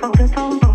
focus on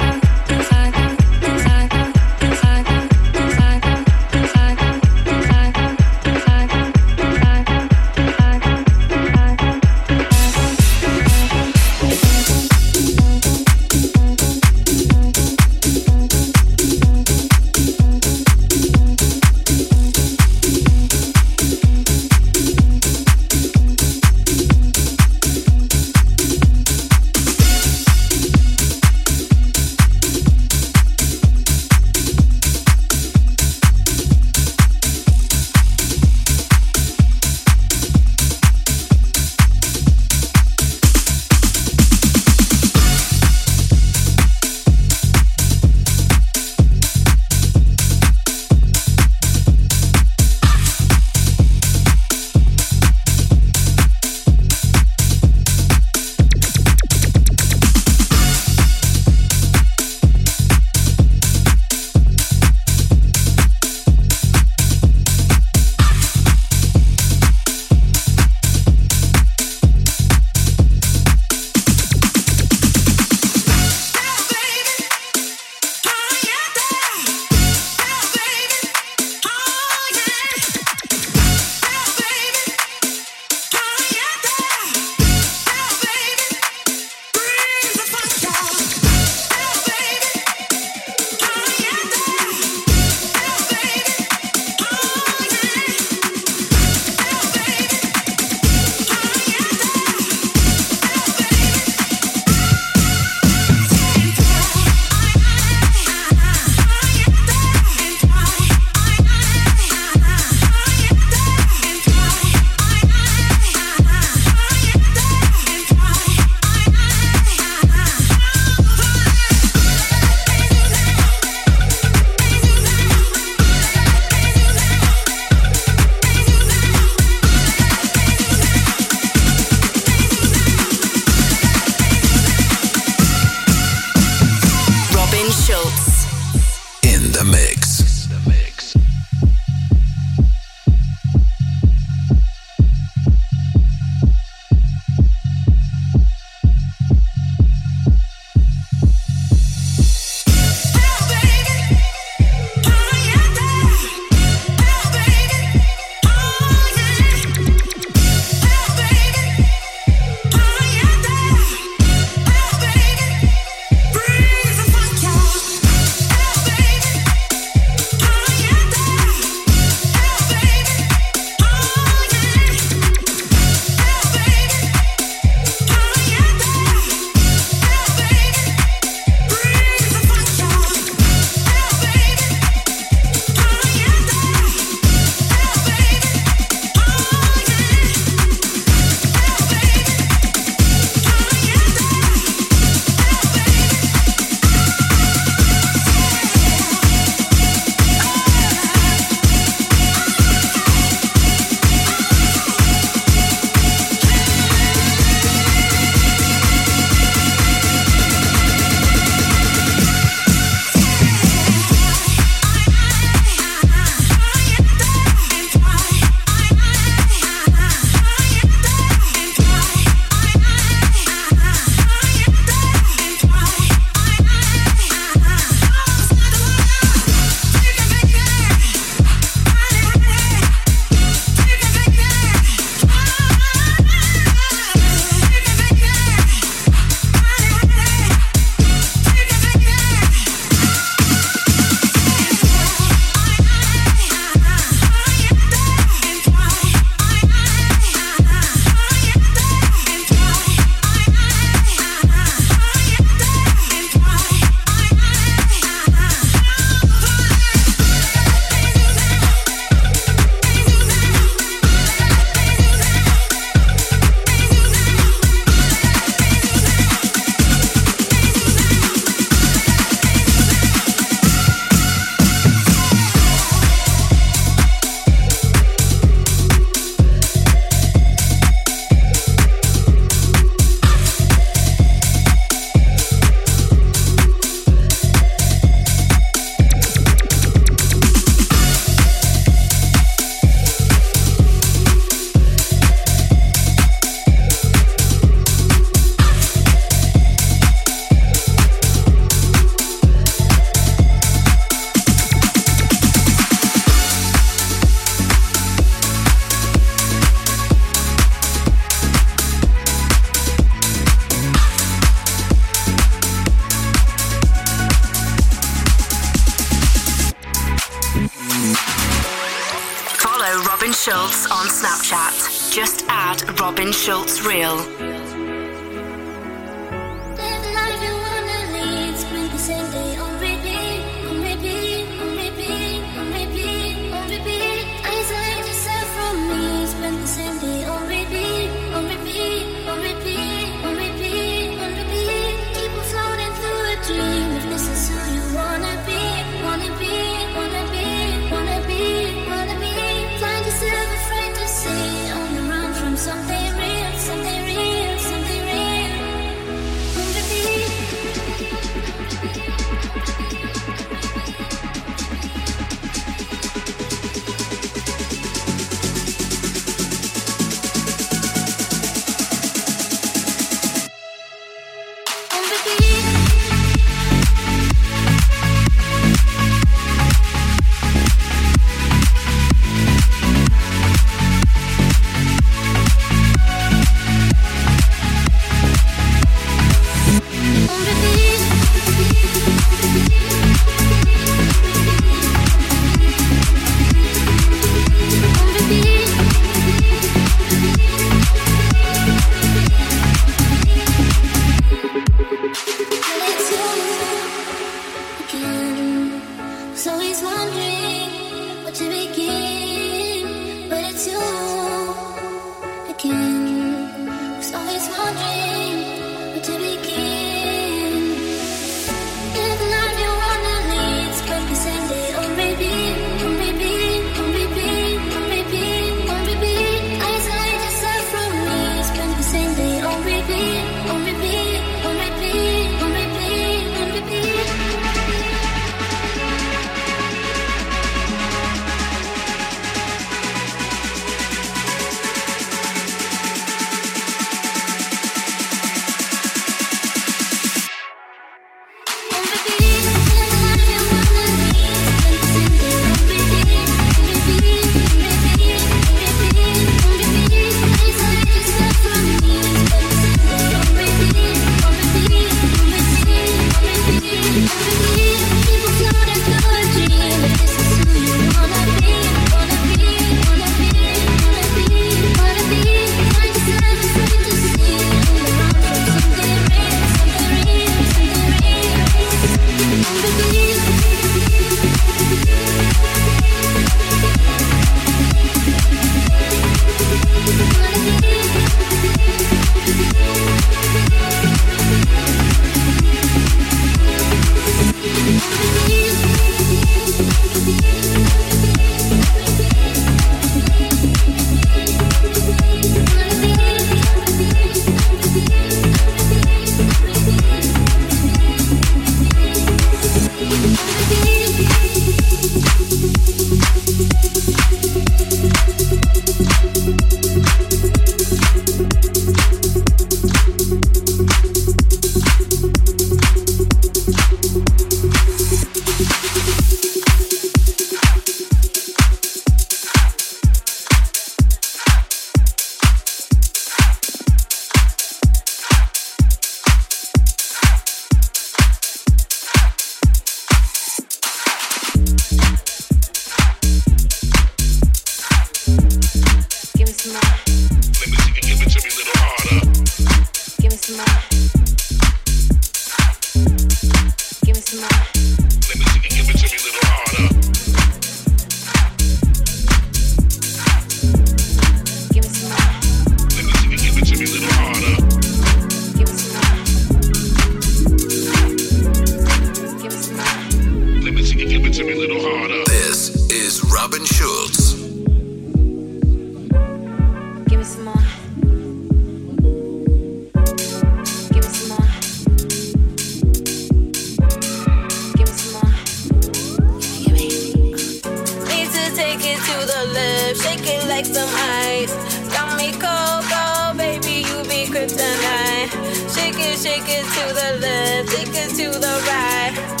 like some ice. Got me cold, cold, baby, you be kryptonite. Shake it, shake it to the left, shake it to the right.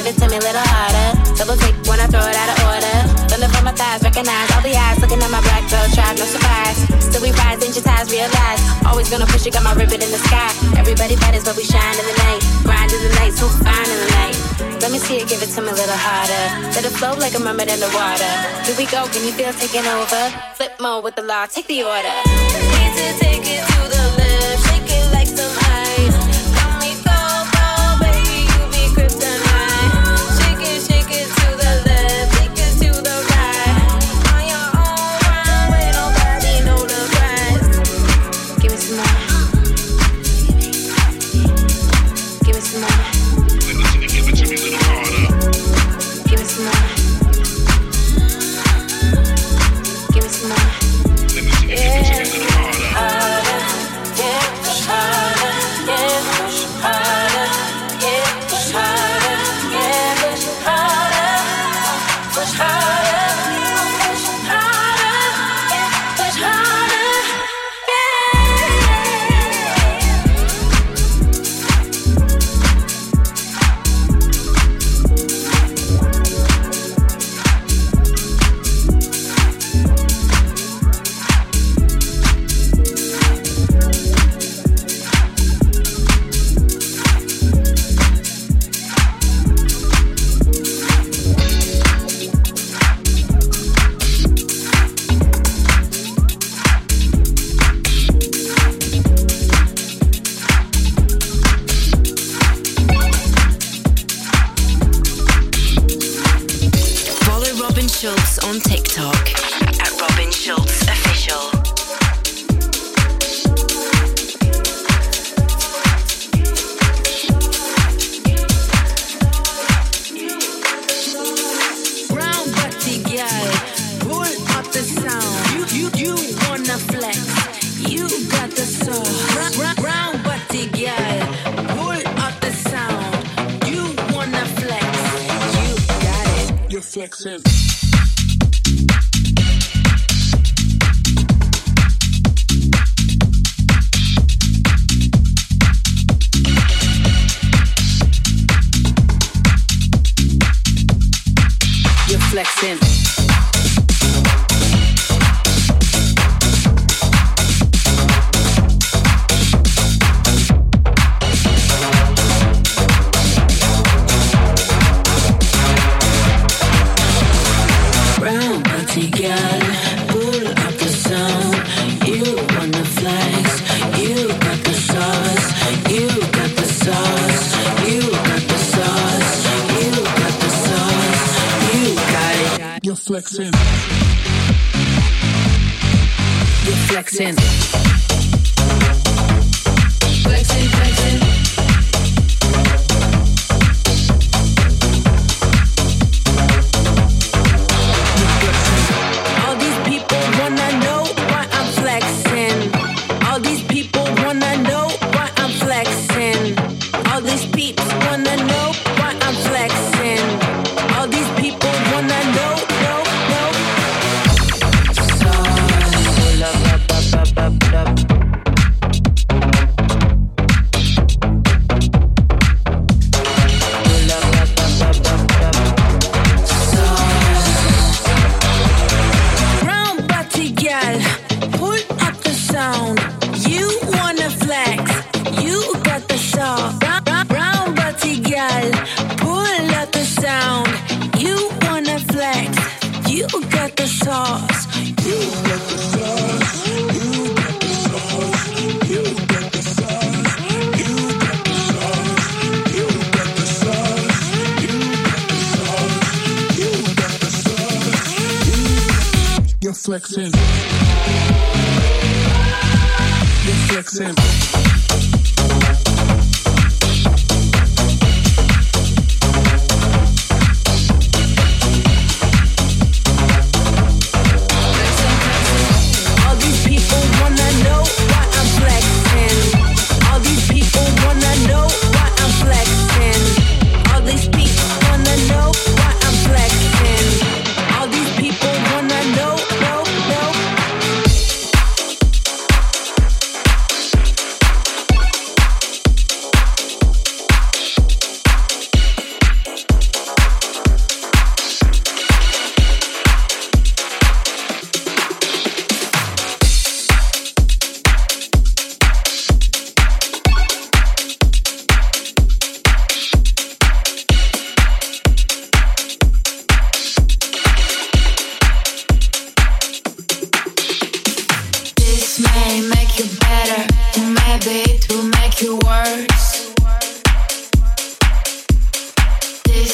Give it to me a little harder. Double take when I throw it out of order. Thunder from my thighs, recognize all the eyes looking at my black belt, tribe, no surprise. Still we rise, inch ties, realize. Always gonna push it, got my ribbon in the sky. Everybody matters, but we shine in the night. Grind in the night, so fine in the night. Let me see it, give it to me a little harder. Let it flow like a mermaid in the water. Here we go, can you feel taking over? Flip mode with the law, take the order. Need to take it. Schulz on TikTok.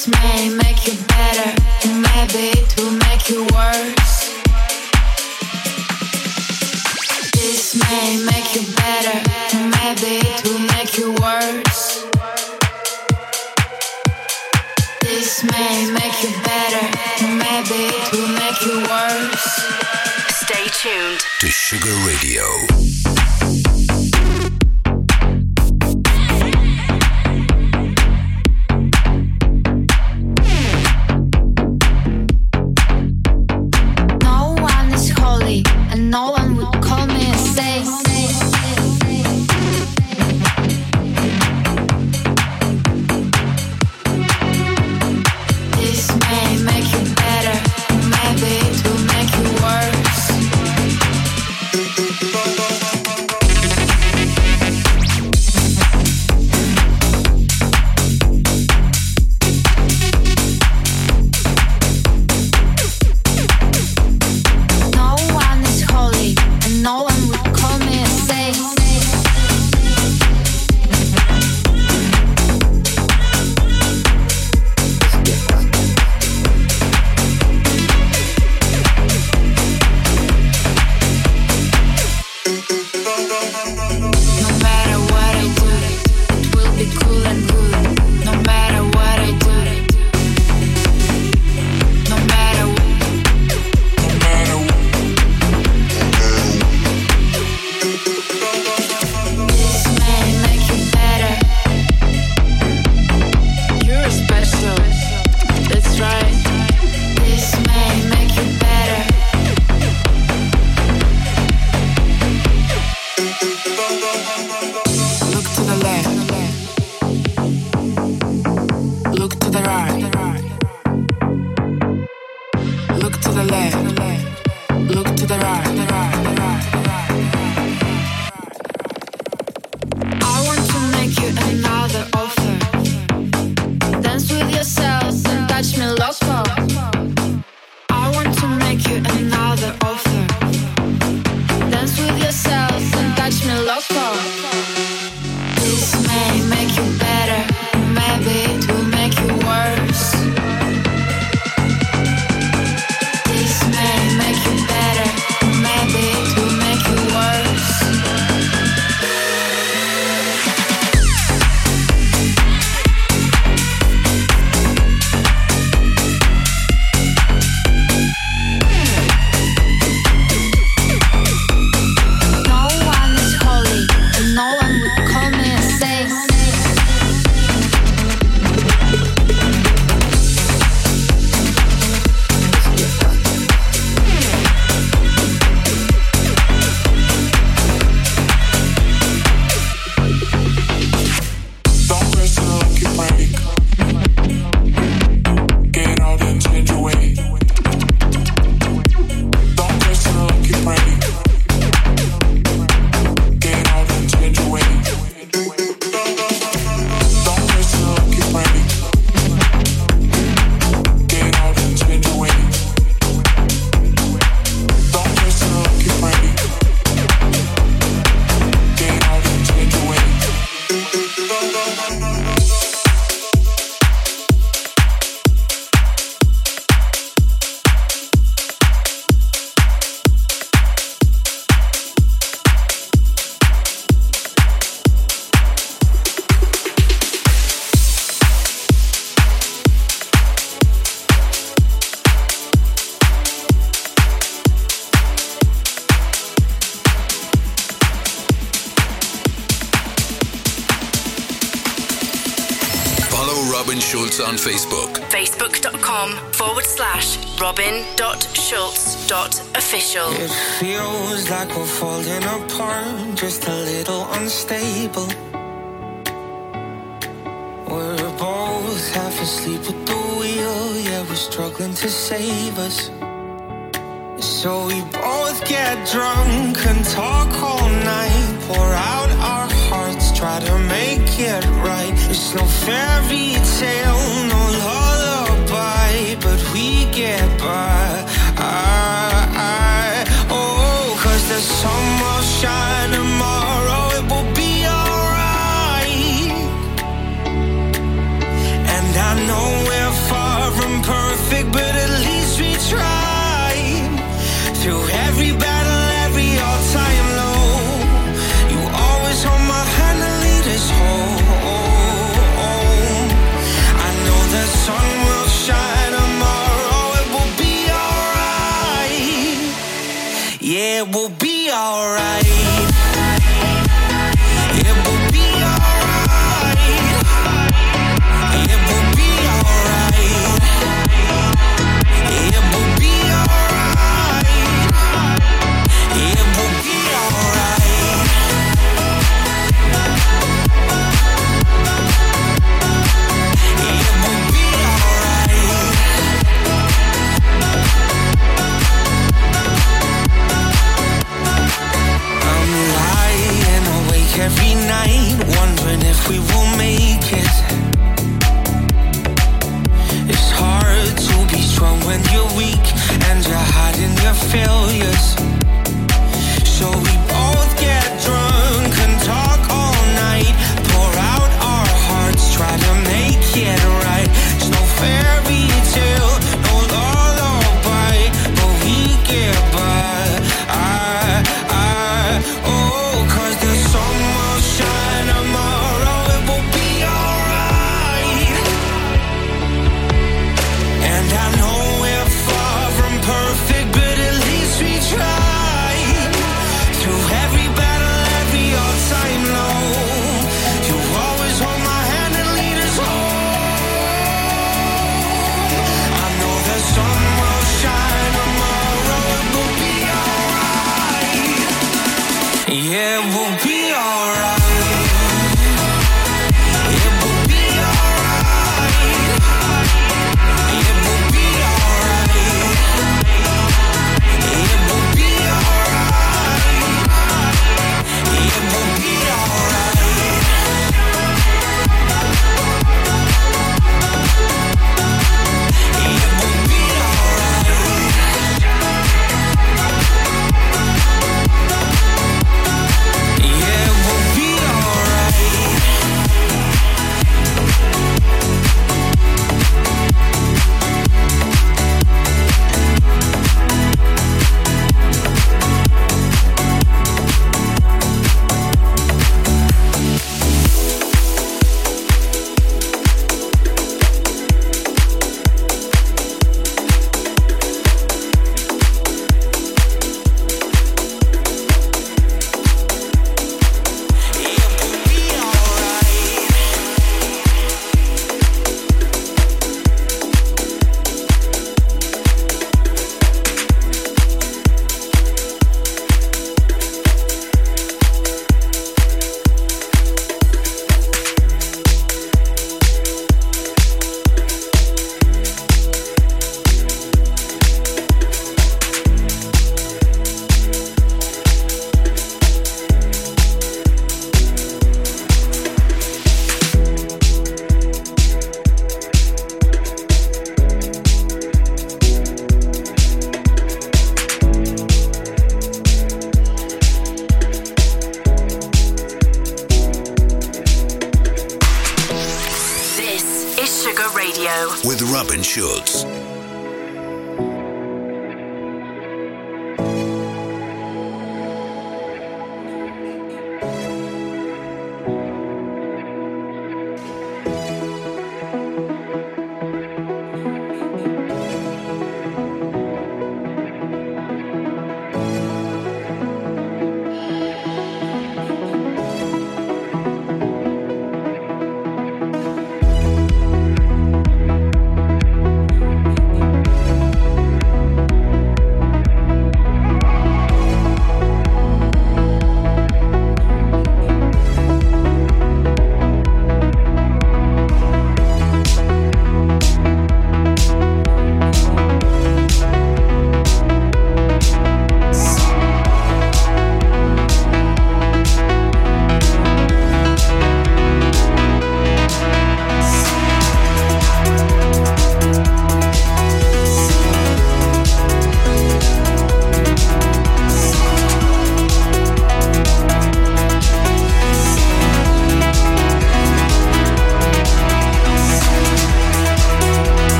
This may make you better, and maybe it will make you worse. This may make you better, and maybe it will make you worse. This may make you better, and maybe it will make you worse. Stay tuned. to Sugar Radio. robin.schulz.official. It feels like we're falling apart, just a little unstable. We're both half asleep at the wheel, yeah, we're struggling to save us. So we both get drunk and talk all night, pour out our hearts, try to make it right. It's no fairy tale, no lullaby, but we get by. I, I, oh, cause the sun will shine tomorrow, it will be alright. And I know we're far from perfect, but at least we try. Through every alright.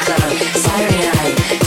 club. Saturday